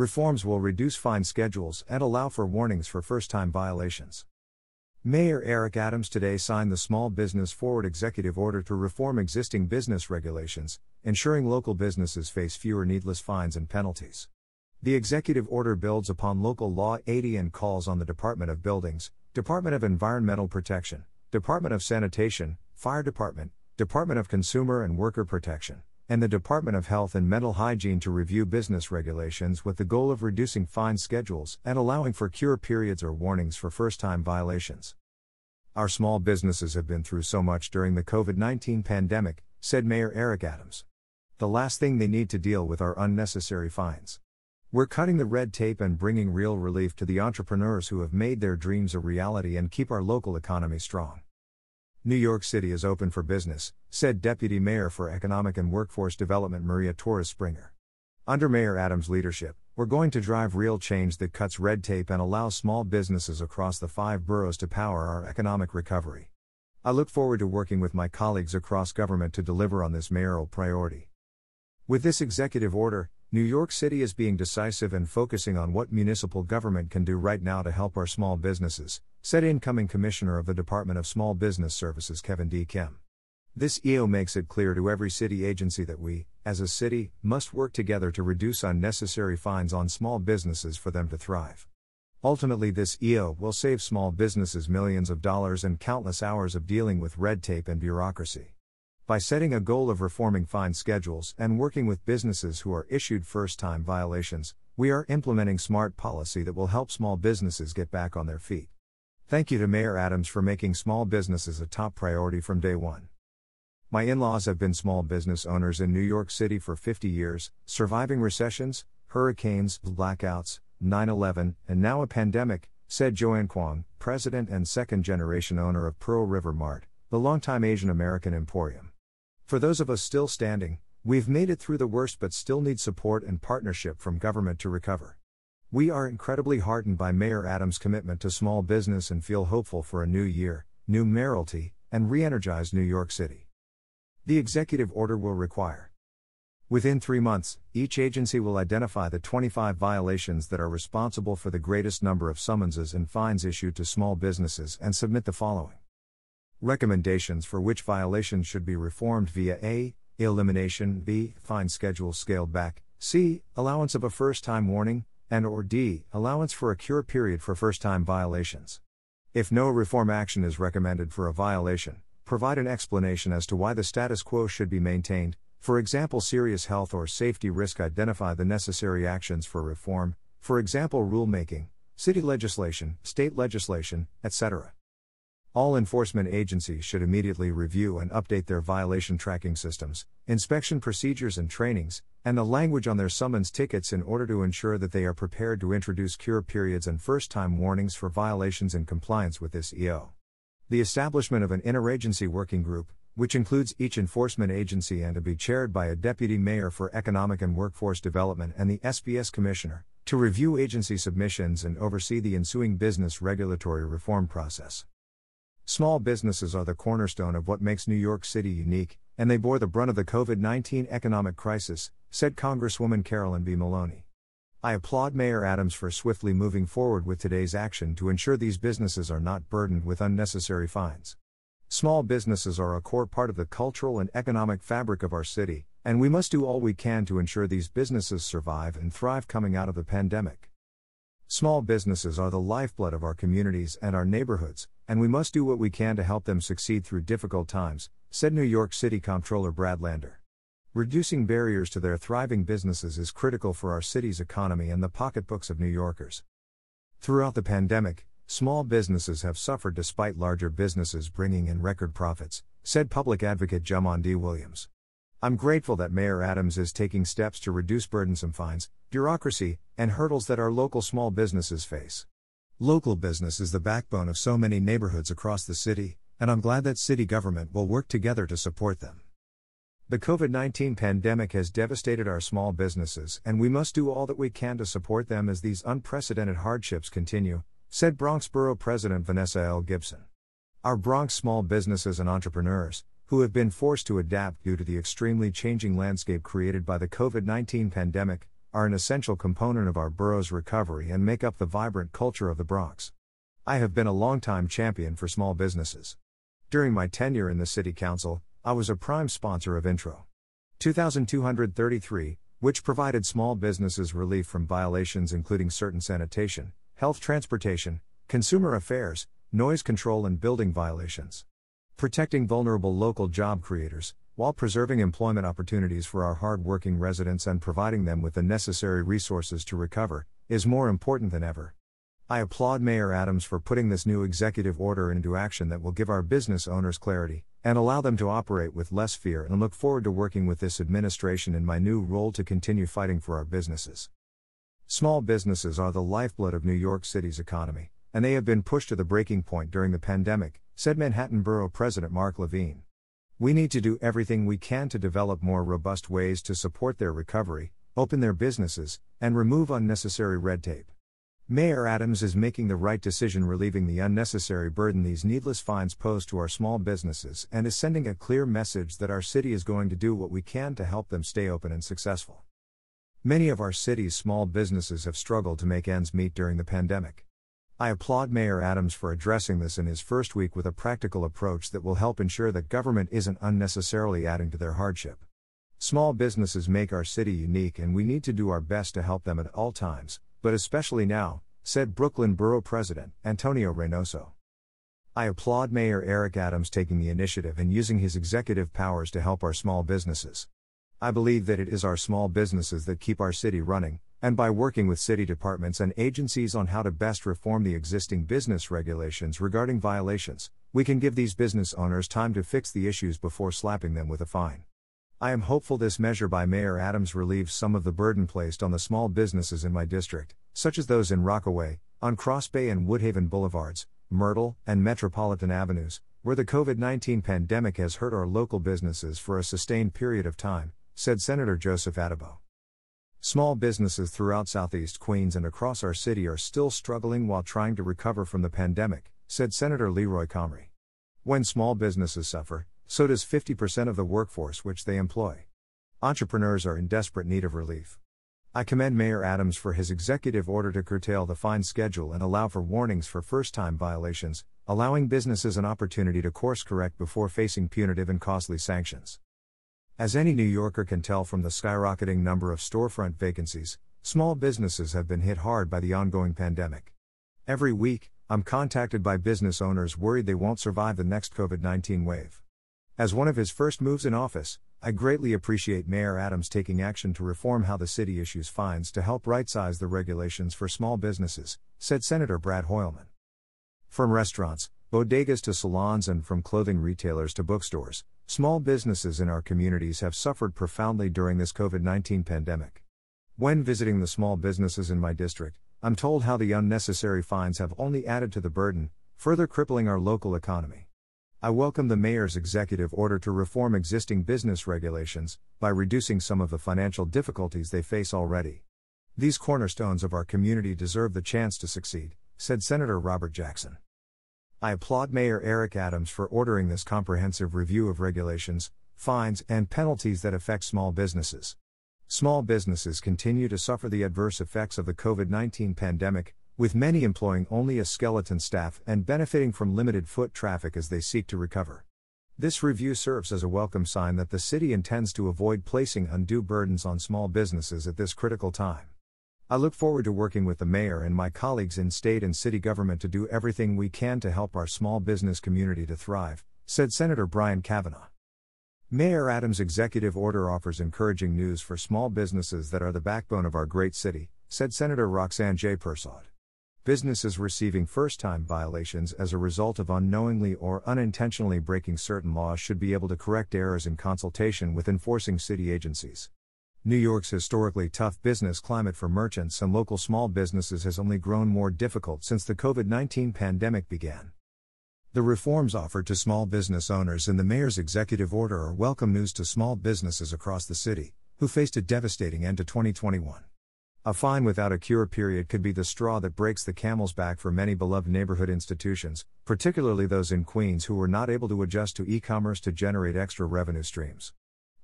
Reforms will reduce fine schedules and allow for warnings for first time violations. Mayor Eric Adams today signed the Small Business Forward executive order to reform existing business regulations, ensuring local businesses face fewer needless fines and penalties. The executive order builds upon Local Law 80 and calls on the Department of Buildings, Department of Environmental Protection, Department of Sanitation, Fire Department, Department of Consumer and Worker Protection, and the Department of Health and Mental Hygiene to review business regulations with the goal of reducing fine schedules and allowing for cure periods or warnings for first time violations. Our small businesses have been through so much during the COVID 19 pandemic, said Mayor Eric Adams. The last thing they need to deal with are unnecessary fines. We're cutting the red tape and bringing real relief to the entrepreneurs who have made their dreams a reality and keep our local economy strong. New York City is open for business, said Deputy Mayor for Economic and Workforce Development Maria Torres Springer. Under Mayor Adams' leadership, we're going to drive real change that cuts red tape and allows small businesses across the five boroughs to power our economic recovery. I look forward to working with my colleagues across government to deliver on this mayoral priority. With this executive order, New York City is being decisive and focusing on what municipal government can do right now to help our small businesses, said incoming Commissioner of the Department of Small Business Services Kevin D. Kim. This EO makes it clear to every city agency that we, as a city, must work together to reduce unnecessary fines on small businesses for them to thrive. Ultimately, this EO will save small businesses millions of dollars and countless hours of dealing with red tape and bureaucracy. By setting a goal of reforming fine schedules and working with businesses who are issued first time violations, we are implementing smart policy that will help small businesses get back on their feet. Thank you to Mayor Adams for making small businesses a top priority from day one. My in laws have been small business owners in New York City for 50 years, surviving recessions, hurricanes, blackouts, 9 11, and now a pandemic, said Joanne Kwong, president and second generation owner of Pearl River Mart, the longtime Asian American emporium. For those of us still standing, we've made it through the worst but still need support and partnership from government to recover. We are incredibly heartened by Mayor Adams' commitment to small business and feel hopeful for a new year, new mayoralty, and re energized New York City. The executive order will require Within three months, each agency will identify the 25 violations that are responsible for the greatest number of summonses and fines issued to small businesses and submit the following Recommendations for which violations should be reformed via A. Elimination B. Fine schedule scaled back C. Allowance of a first time warning and or D. Allowance for a cure period for first time violations. If no reform action is recommended for a violation, provide an explanation as to why the status quo should be maintained, for example, serious health or safety risk, identify the necessary actions for reform, for example, rulemaking, city legislation, state legislation, etc. All enforcement agencies should immediately review and update their violation tracking systems, inspection procedures and trainings, and the language on their summons tickets in order to ensure that they are prepared to introduce cure periods and first time warnings for violations in compliance with this EO. The establishment of an interagency working group, which includes each enforcement agency and to be chaired by a deputy mayor for economic and workforce development and the SBS commissioner, to review agency submissions and oversee the ensuing business regulatory reform process. Small businesses are the cornerstone of what makes New York City unique, and they bore the brunt of the COVID 19 economic crisis, said Congresswoman Carolyn B. Maloney. I applaud Mayor Adams for swiftly moving forward with today's action to ensure these businesses are not burdened with unnecessary fines. Small businesses are a core part of the cultural and economic fabric of our city, and we must do all we can to ensure these businesses survive and thrive coming out of the pandemic. Small businesses are the lifeblood of our communities and our neighborhoods, and we must do what we can to help them succeed through difficult times, said New York City Comptroller Brad Lander. Reducing barriers to their thriving businesses is critical for our city's economy and the pocketbooks of New Yorkers. Throughout the pandemic, small businesses have suffered despite larger businesses bringing in record profits, said public advocate Jumaane Williams. I'm grateful that Mayor Adams is taking steps to reduce burdensome fines, bureaucracy, and hurdles that our local small businesses face. Local business is the backbone of so many neighborhoods across the city, and I'm glad that city government will work together to support them. The COVID 19 pandemic has devastated our small businesses, and we must do all that we can to support them as these unprecedented hardships continue, said Bronx Borough President Vanessa L. Gibson. Our Bronx small businesses and entrepreneurs, who have been forced to adapt due to the extremely changing landscape created by the COVID 19 pandemic, are an essential component of our borough's recovery and make up the vibrant culture of the Bronx. I have been a longtime champion for small businesses. During my tenure in the City Council, I was a prime sponsor of Intro 2233, which provided small businesses relief from violations including certain sanitation, health transportation, consumer affairs, noise control, and building violations. Protecting vulnerable local job creators, while preserving employment opportunities for our hard working residents and providing them with the necessary resources to recover, is more important than ever. I applaud Mayor Adams for putting this new executive order into action that will give our business owners clarity and allow them to operate with less fear and look forward to working with this administration in my new role to continue fighting for our businesses. Small businesses are the lifeblood of New York City's economy, and they have been pushed to the breaking point during the pandemic, said Manhattan Borough President Mark Levine. We need to do everything we can to develop more robust ways to support their recovery, open their businesses, and remove unnecessary red tape. Mayor Adams is making the right decision relieving the unnecessary burden these needless fines pose to our small businesses and is sending a clear message that our city is going to do what we can to help them stay open and successful. Many of our city's small businesses have struggled to make ends meet during the pandemic. I applaud Mayor Adams for addressing this in his first week with a practical approach that will help ensure that government isn't unnecessarily adding to their hardship. Small businesses make our city unique and we need to do our best to help them at all times, but especially now, said Brooklyn Borough President Antonio Reynoso. I applaud Mayor Eric Adams taking the initiative and using his executive powers to help our small businesses. I believe that it is our small businesses that keep our city running, and by working with city departments and agencies on how to best reform the existing business regulations regarding violations, we can give these business owners time to fix the issues before slapping them with a fine. I am hopeful this measure by Mayor Adams relieves some of the burden placed on the small businesses in my district, such as those in Rockaway, on Cross Bay and Woodhaven Boulevards, Myrtle, and Metropolitan Avenues, where the COVID 19 pandemic has hurt our local businesses for a sustained period of time, said Senator Joseph Addabbo. Small businesses throughout Southeast Queens and across our city are still struggling while trying to recover from the pandemic, said Senator Leroy Comrie. When small businesses suffer, so does 50% of the workforce which they employ. Entrepreneurs are in desperate need of relief. I commend Mayor Adams for his executive order to curtail the fine schedule and allow for warnings for first time violations, allowing businesses an opportunity to course correct before facing punitive and costly sanctions. As any New Yorker can tell from the skyrocketing number of storefront vacancies, small businesses have been hit hard by the ongoing pandemic. Every week, I'm contacted by business owners worried they won't survive the next COVID 19 wave. As one of his first moves in office, I greatly appreciate Mayor Adams taking action to reform how the city issues fines to help right size the regulations for small businesses, said Senator Brad Hoylman. From restaurants, bodegas to salons, and from clothing retailers to bookstores, small businesses in our communities have suffered profoundly during this COVID 19 pandemic. When visiting the small businesses in my district, I'm told how the unnecessary fines have only added to the burden, further crippling our local economy. I welcome the mayor's executive order to reform existing business regulations by reducing some of the financial difficulties they face already. These cornerstones of our community deserve the chance to succeed, said Senator Robert Jackson. I applaud Mayor Eric Adams for ordering this comprehensive review of regulations, fines, and penalties that affect small businesses. Small businesses continue to suffer the adverse effects of the COVID 19 pandemic, with many employing only a skeleton staff and benefiting from limited foot traffic as they seek to recover. This review serves as a welcome sign that the city intends to avoid placing undue burdens on small businesses at this critical time. I look forward to working with the mayor and my colleagues in state and city government to do everything we can to help our small business community to thrive, said Senator Brian Kavanagh. Mayor Adams' executive order offers encouraging news for small businesses that are the backbone of our great city, said Senator Roxanne J. Persaud. Businesses receiving first time violations as a result of unknowingly or unintentionally breaking certain laws should be able to correct errors in consultation with enforcing city agencies. New York's historically tough business climate for merchants and local small businesses has only grown more difficult since the COVID 19 pandemic began. The reforms offered to small business owners in the mayor's executive order are welcome news to small businesses across the city, who faced a devastating end to 2021. A fine without a cure period could be the straw that breaks the camel's back for many beloved neighborhood institutions, particularly those in Queens who were not able to adjust to e commerce to generate extra revenue streams.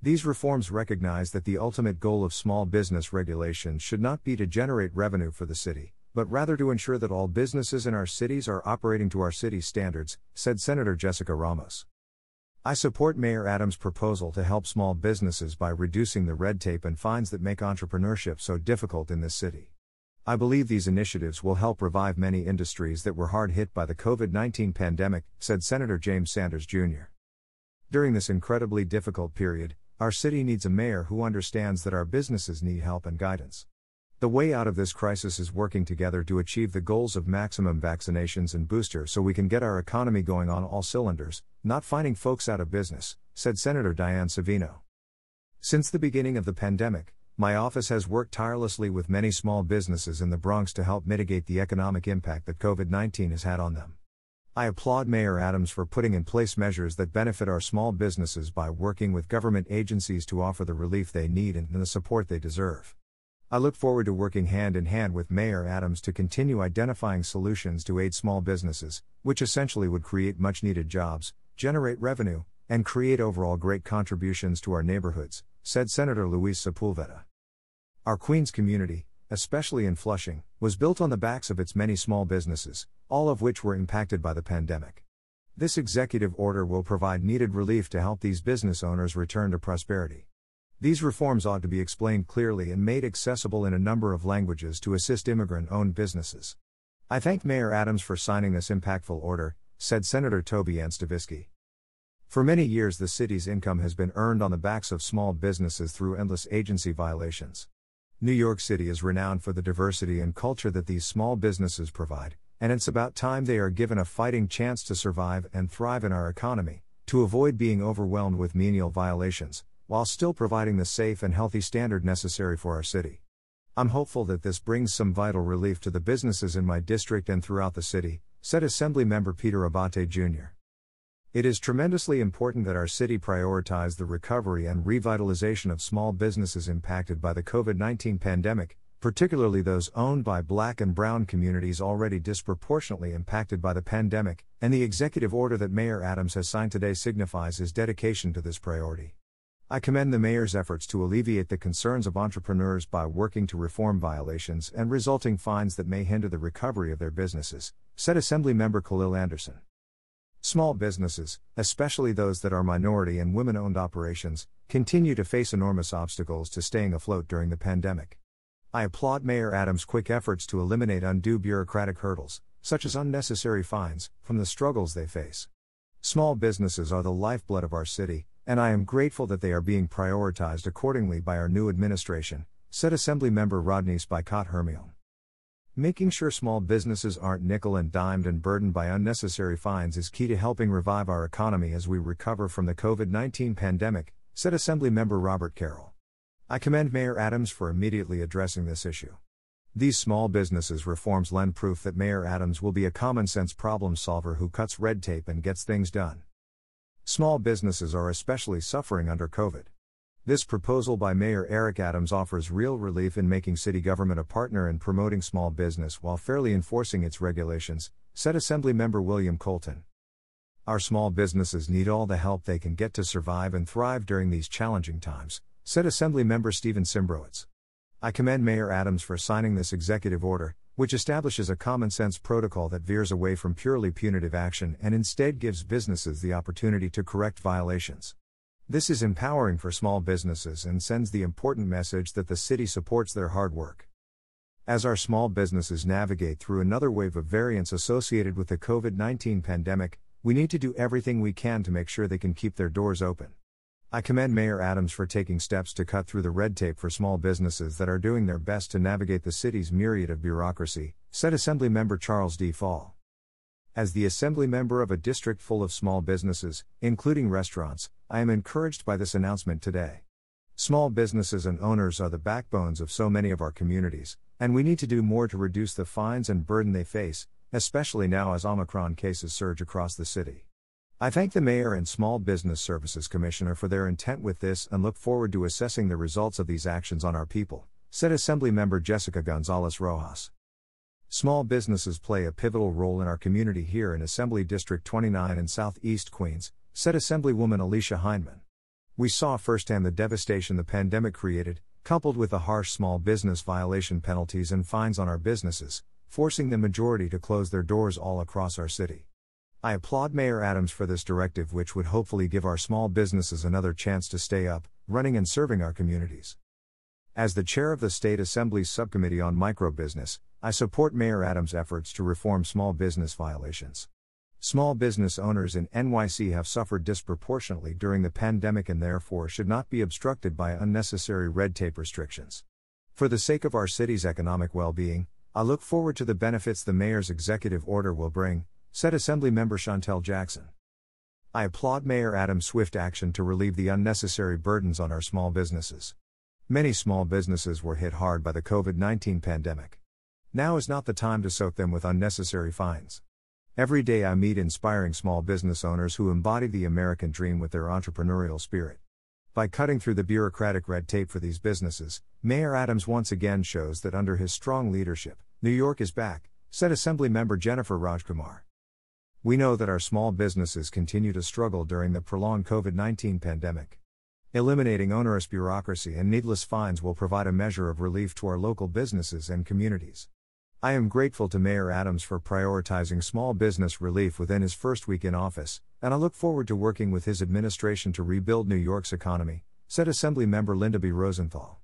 These reforms recognize that the ultimate goal of small business regulation should not be to generate revenue for the city, but rather to ensure that all businesses in our cities are operating to our city's standards, said Senator Jessica Ramos. I support Mayor Adams' proposal to help small businesses by reducing the red tape and fines that make entrepreneurship so difficult in this city. I believe these initiatives will help revive many industries that were hard hit by the COVID 19 pandemic, said Senator James Sanders Jr. During this incredibly difficult period, our city needs a mayor who understands that our businesses need help and guidance. The way out of this crisis is working together to achieve the goals of maximum vaccinations and boosters so we can get our economy going on all cylinders, not finding folks out of business, said Senator Diane Savino. Since the beginning of the pandemic, my office has worked tirelessly with many small businesses in the Bronx to help mitigate the economic impact that COVID 19 has had on them. I applaud Mayor Adams for putting in place measures that benefit our small businesses by working with government agencies to offer the relief they need and the support they deserve. I look forward to working hand in hand with Mayor Adams to continue identifying solutions to aid small businesses, which essentially would create much needed jobs, generate revenue, and create overall great contributions to our neighborhoods, said Senator Luis Sepulveda. Our Queens community, especially in Flushing, was built on the backs of its many small businesses, all of which were impacted by the pandemic. This executive order will provide needed relief to help these business owners return to prosperity. These reforms ought to be explained clearly and made accessible in a number of languages to assist immigrant owned businesses. I thank Mayor Adams for signing this impactful order, said Senator Toby Ann Stavisky. For many years, the city's income has been earned on the backs of small businesses through endless agency violations. New York City is renowned for the diversity and culture that these small businesses provide, and it's about time they are given a fighting chance to survive and thrive in our economy, to avoid being overwhelmed with menial violations, while still providing the safe and healthy standard necessary for our city. I'm hopeful that this brings some vital relief to the businesses in my district and throughout the city, said Assembly Member Peter Abbate Jr. It is tremendously important that our city prioritize the recovery and revitalization of small businesses impacted by the COVID 19 pandemic, particularly those owned by black and brown communities already disproportionately impacted by the pandemic, and the executive order that Mayor Adams has signed today signifies his dedication to this priority. I commend the mayor's efforts to alleviate the concerns of entrepreneurs by working to reform violations and resulting fines that may hinder the recovery of their businesses, said Assemblymember Khaleel Anderson. Small businesses, especially those that are minority and women owned operations, continue to face enormous obstacles to staying afloat during the pandemic. I applaud Mayor Adams' quick efforts to eliminate undue bureaucratic hurdles, such as unnecessary fines, from the struggles they face. Small businesses are the lifeblood of our city, and I am grateful that they are being prioritized accordingly by our new administration, said Assemblymember Rodneyse Bichotte Hermelyn. Making sure small businesses aren't nickel and dimed and burdened by unnecessary fines is key to helping revive our economy as we recover from the COVID 19 pandemic, said Assemblymember Robert Carroll. I commend Mayor Adams for immediately addressing this issue. These small businesses reforms lend proof that Mayor Adams will be a common sense problem solver who cuts red tape and gets things done. Small businesses are especially suffering under COVID. This proposal by Mayor Eric Adams offers real relief in making city government a partner in promoting small business while fairly enforcing its regulations, said Assemblymember William Colton. Our small businesses need all the help they can get to survive and thrive during these challenging times, said Assembly member Steven Cymbrowitz. I commend Mayor Adams for signing this executive order, which establishes a common sense protocol that veers away from purely punitive action and instead gives businesses the opportunity to correct violations. This is empowering for small businesses and sends the important message that the city supports their hard work. As our small businesses navigate through another wave of variants associated with the COVID 19 pandemic, we need to do everything we can to make sure they can keep their doors open. I commend Mayor Adams for taking steps to cut through the red tape for small businesses that are doing their best to navigate the city's myriad of bureaucracy, said Assemblymember Charles D. Fall. As the assembly member of a district full of small businesses, including restaurants, I am encouraged by this announcement today. Small businesses and owners are the backbones of so many of our communities, and we need to do more to reduce the fines and burden they face, especially now as Omicron cases surge across the city. I thank the Mayor and Small Business Services Commissioner for their intent with this and look forward to assessing the results of these actions on our people, said Assemblymember Jessica Gonzalez Rojas. Small businesses play a pivotal role in our community here in Assembly District 29 in Southeast Queens, said Assemblywoman Alicia Hyndman. We saw firsthand the devastation the pandemic created, coupled with the harsh small business violation penalties and fines on our businesses, forcing the majority to close their doors all across our city. I applaud Mayor Adams for this directive, which would hopefully give our small businesses another chance to stay up, running, and serving our communities. As the chair of the State Assembly's Subcommittee on Microbusiness, I support Mayor Adams' efforts to reform small business violations. Small business owners in NYC have suffered disproportionately during the pandemic and therefore should not be obstructed by unnecessary red tape restrictions. For the sake of our city's economic well being, I look forward to the benefits the mayor's executive order will bring, said Assembly member Chantel Jackson. I applaud Mayor Adams' swift action to relieve the unnecessary burdens on our small businesses. Many small businesses were hit hard by the COVID 19 pandemic. Now is not the time to soak them with unnecessary fines. Every day I meet inspiring small business owners who embody the American dream with their entrepreneurial spirit. By cutting through the bureaucratic red tape for these businesses, Mayor Adams once again shows that under his strong leadership, New York is back, said Assembly member Jennifer Rajkumar. We know that our small businesses continue to struggle during the prolonged COVID 19 pandemic. Eliminating onerous bureaucracy and needless fines will provide a measure of relief to our local businesses and communities. I am grateful to Mayor Adams for prioritizing small business relief within his first week in office, and I look forward to working with his administration to rebuild New York's economy, said Assembly Member Linda B. Rosenthal.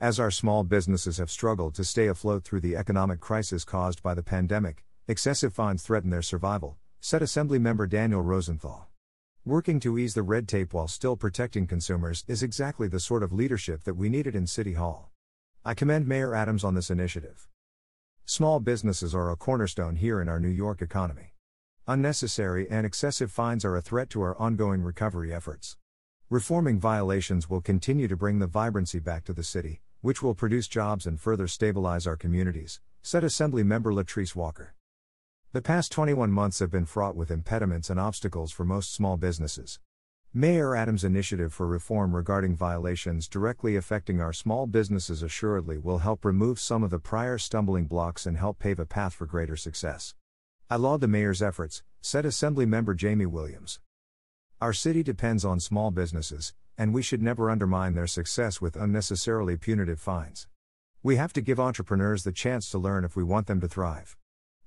As our small businesses have struggled to stay afloat through the economic crisis caused by the pandemic, Excessive fines threaten their survival, said Assemblymember Daniel Rosenthal. Working to ease the red tape while still protecting consumers is exactly the sort of leadership that we needed in City Hall. I commend Mayor Adams on this initiative. Small businesses are a cornerstone here in our New York economy. Unnecessary and excessive fines are a threat to our ongoing recovery efforts. Reforming violations will continue to bring the vibrancy back to the city, which will produce jobs and further stabilize our communities, said Assembly Member Latrice Walker. The past 21 months have been fraught with impediments and obstacles for most small businesses. Mayor Adams' initiative for reform regarding violations directly affecting our small businesses assuredly will help remove some of the prior stumbling blocks and help pave a path for greater success. I laud the mayor's efforts, said Assembly Member Jaime Williams. Our city depends on small businesses, and we should never undermine their success with unnecessarily punitive fines. We have to give entrepreneurs the chance to learn if we want them to thrive.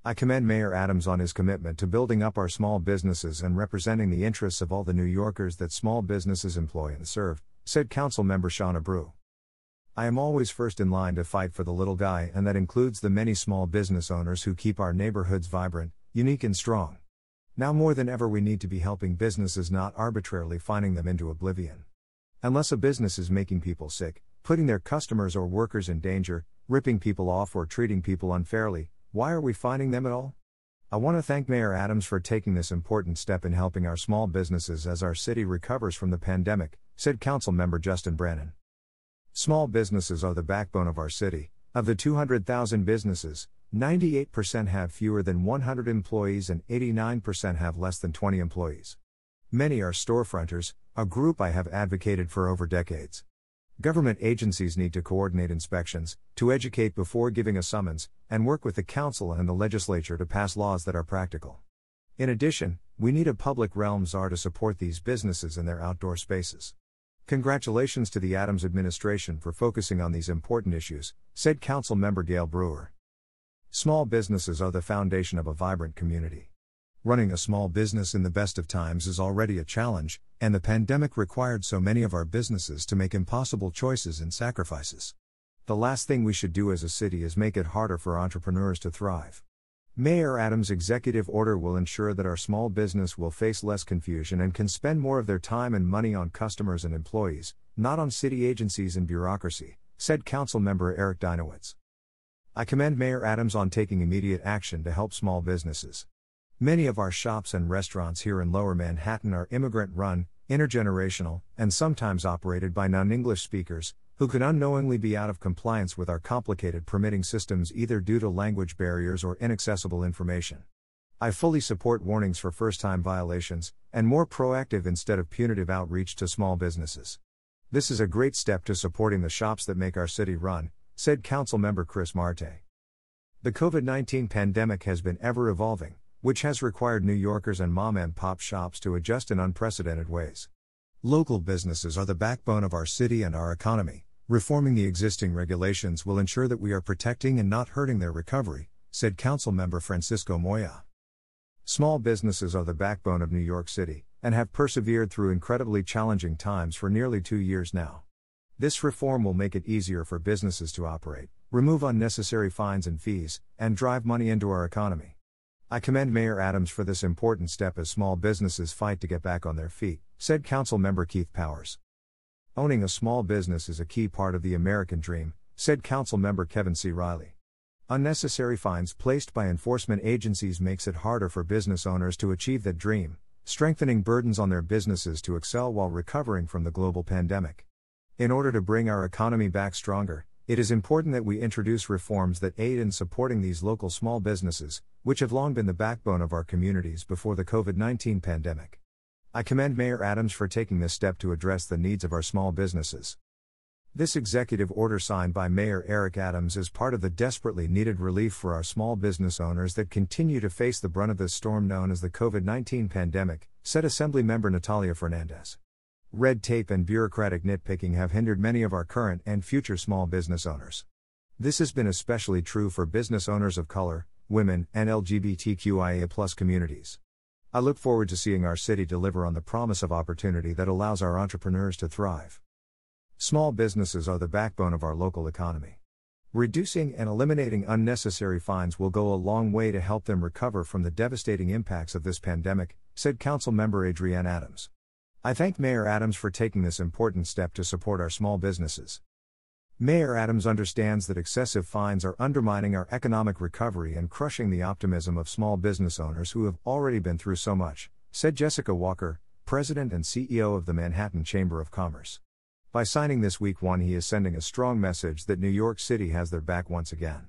I commend Mayor Adams on his commitment to building up our small businesses and representing the interests of all the New Yorkers that small businesses employ and serve, said Council Member Shaun Abreu. I am always first in line to fight for the little guy, and that includes the many small business owners who keep our neighborhoods vibrant, unique, and strong. Now more than ever, we need to be helping businesses, not arbitrarily fining them into oblivion. Unless a business is making people sick, putting their customers or workers in danger, ripping people off, or treating people unfairly, why are we finding them at all? I want to thank Mayor Adams for taking this important step in helping our small businesses as our city recovers from the pandemic, said Council Member Justin Brannan. Small businesses are the backbone of our city. Of the 200,000 businesses, 98% have fewer than 100 employees and 89% have less than 20 employees. Many are storefronters, a group I have advocated for over decades. Government agencies need to coordinate inspections, to educate before giving a summons, and work with the Council and the legislature to pass laws that are practical. In addition, we need a public realm czar to support these businesses in their outdoor spaces. Congratulations to the Adams administration for focusing on these important issues, said Council Member Gale Brewer. Small businesses are the foundation of a vibrant community. Running a small business in the best of times is already a challenge, and the pandemic required so many of our businesses to make impossible choices and sacrifices. The last thing we should do as a city is make it harder for entrepreneurs to thrive. Mayor Adams' executive order will ensure that our small business will face less confusion and can spend more of their time and money on customers and employees, not on city agencies and bureaucracy, said Council Member Eric Dinowitz. I commend Mayor Adams on taking immediate action to help small businesses. Many of our shops and restaurants here in Lower Manhattan are immigrant run, intergenerational, and sometimes operated by non English speakers, who could unknowingly be out of compliance with our complicated permitting systems either due to language barriers or inaccessible information. I fully support warnings for first time violations, and more proactive instead of punitive outreach to small businesses. This is a great step to supporting the shops that make our city run, said Councilmember Chris Marte. The COVID 19 pandemic has been ever evolving, which has required New Yorkers and mom and pop shops to adjust in unprecedented ways. Local businesses are the backbone of our city and our economy. Reforming the existing regulations will ensure that we are protecting and not hurting their recovery, said Council Member Francisco Moya. Small businesses are the backbone of New York City and have persevered through incredibly challenging times for nearly two years now. This reform will make it easier for businesses to operate, remove unnecessary fines and fees, and drive money into our economy. I commend Mayor Adams for this important step as small businesses fight to get back on their feet, said Council Member Keith Powers. Owning a small business is a key part of the American dream, said Council Member Kevin C. Riley. Unnecessary fines placed by enforcement agencies makes it harder for business owners to achieve that dream, strengthening burdens on their businesses to excel while recovering from the global pandemic. In order to bring our economy back stronger, it is important that we introduce reforms that aid in supporting these local small businesses, which have long been the backbone of our communities before the COVID 19 pandemic. I commend Mayor Adams for taking this step to address the needs of our small businesses. This executive order signed by Mayor Eric Adams is part of the desperately needed relief for our small business owners that continue to face the brunt of this storm known as the COVID 19 pandemic, said Assembly Member Natalia Fernandez. Red tape and bureaucratic nitpicking have hindered many of our current and future small business owners. This has been especially true for business owners of color, women, and LGBTQIA communities. I look forward to seeing our city deliver on the promise of opportunity that allows our entrepreneurs to thrive. Small businesses are the backbone of our local economy. Reducing and eliminating unnecessary fines will go a long way to help them recover from the devastating impacts of this pandemic, said Council Member Adrienne Adams. I thank Mayor Adams for taking this important step to support our small businesses. Mayor Adams understands that excessive fines are undermining our economic recovery and crushing the optimism of small business owners who have already been through so much, said Jessica Walker, President and CEO of the Manhattan Chamber of Commerce. By signing this week one, he is sending a strong message that New York City has their back once again.